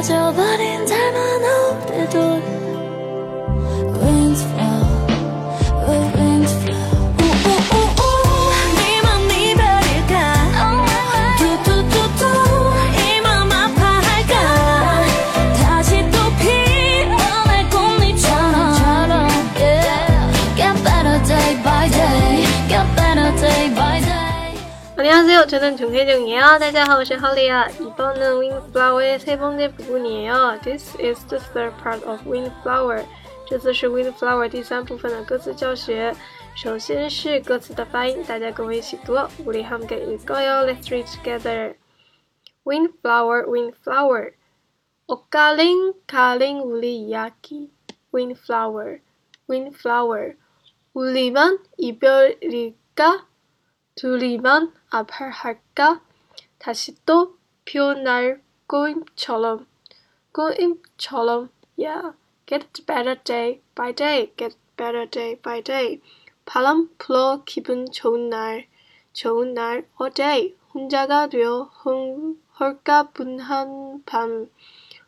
빠져버린 닮 안녕하세요. 저는 정혜정이에요. 大家好，我是 Holly啊。 이번은 Windflower의 세 번째 부분이에요. This is the third part of Windflower. 这次是 Windflower 第三部分的歌词教学。首先是歌词的发音，大家跟我一起读。우리함께읽어요 Let's read together. Windflower, Windflower. 엇갈린 갈린 우리 이야기. Windflower, Windflower. 우리만 이별일까? 둘이만 아파할까? 다시 또 피어날 꽃잎처럼. 꽃잎처럼. Yeah. Get better day by day. Get better day by day. 바람 불어 기분 좋은 날. 좋은 날 어제 혼자가 되어 홀, 홀가분한 밤.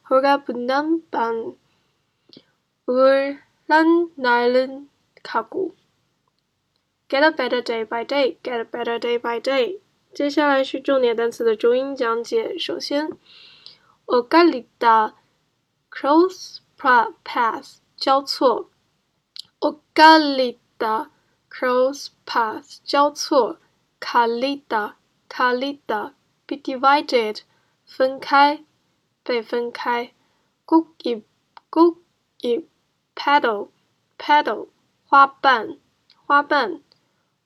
홀가분한 밤. 우울한 날은 가고 Get a better day by day, get a better day by day。接下来是重点单词的重音讲解。首先 o g a l i d a cross path 交错 o g a l i d a cross path 交错 k a l i d a k a l i d a be divided 分开被分开 g i g i paddle paddle 花瓣花瓣。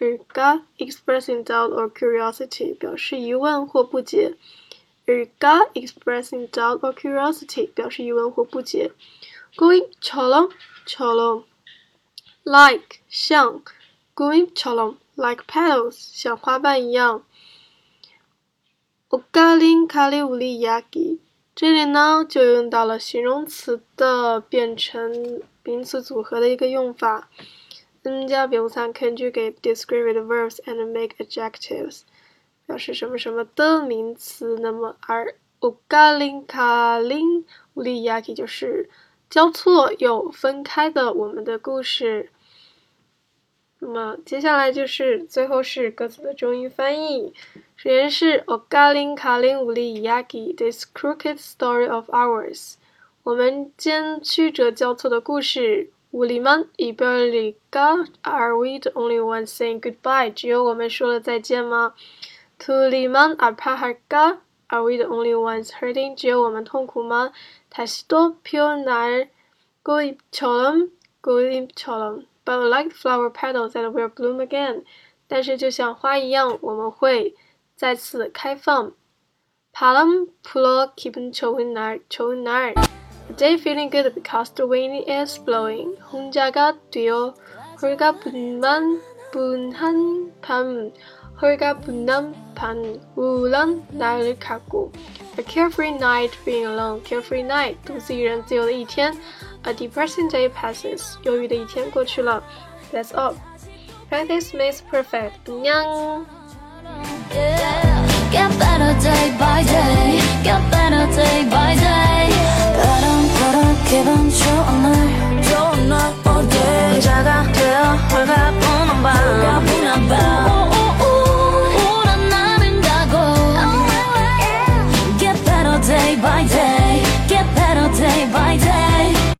尔嘎 expressing doubt or curiosity 表示疑问或不解。尔嘎 expressing doubt or curiosity 表示疑问或不解。Going chalong chalong like 像 going chalong like petals 像花瓣一样。Ogalin kali uli yagi 这里呢就用到了形容词的变成名词组合的一个用法。N 加表参 conjugate describe the verbs and make adjectives，表示什么什么的名词。那么而 ugalin kalin uliyaki 就是交错又分开的我们的故事。那么接下来就是最后是歌词的中英翻译。首先是 ugalin kalin uliyaki，this crooked story of ours，我们间曲折交错的故事。 우리만이별일까 Are we the only ones saying goodbye? 只有我们说了再见吗둘이만아파할까 Are we the only ones hurting? 只有我们痛苦吗다시또피어날꽃잎처럼꽃잎처럼 But like flower petals that will bloom again. 但是就像花一样，我们会再次开放。바람불어기분좋은날좋은날 Today feeling good because the wind is blowing. 혼자가 되어 홀가분만 분한 밤, 홀가분한 밤, 우울한 날을 가고. A carefree night being alone, carefree night 独自一人自由的一天。A depressing day passes，忧郁的一天过去了。That's all. Practice makes perfect. 안녕. Get better day by day Get better day by day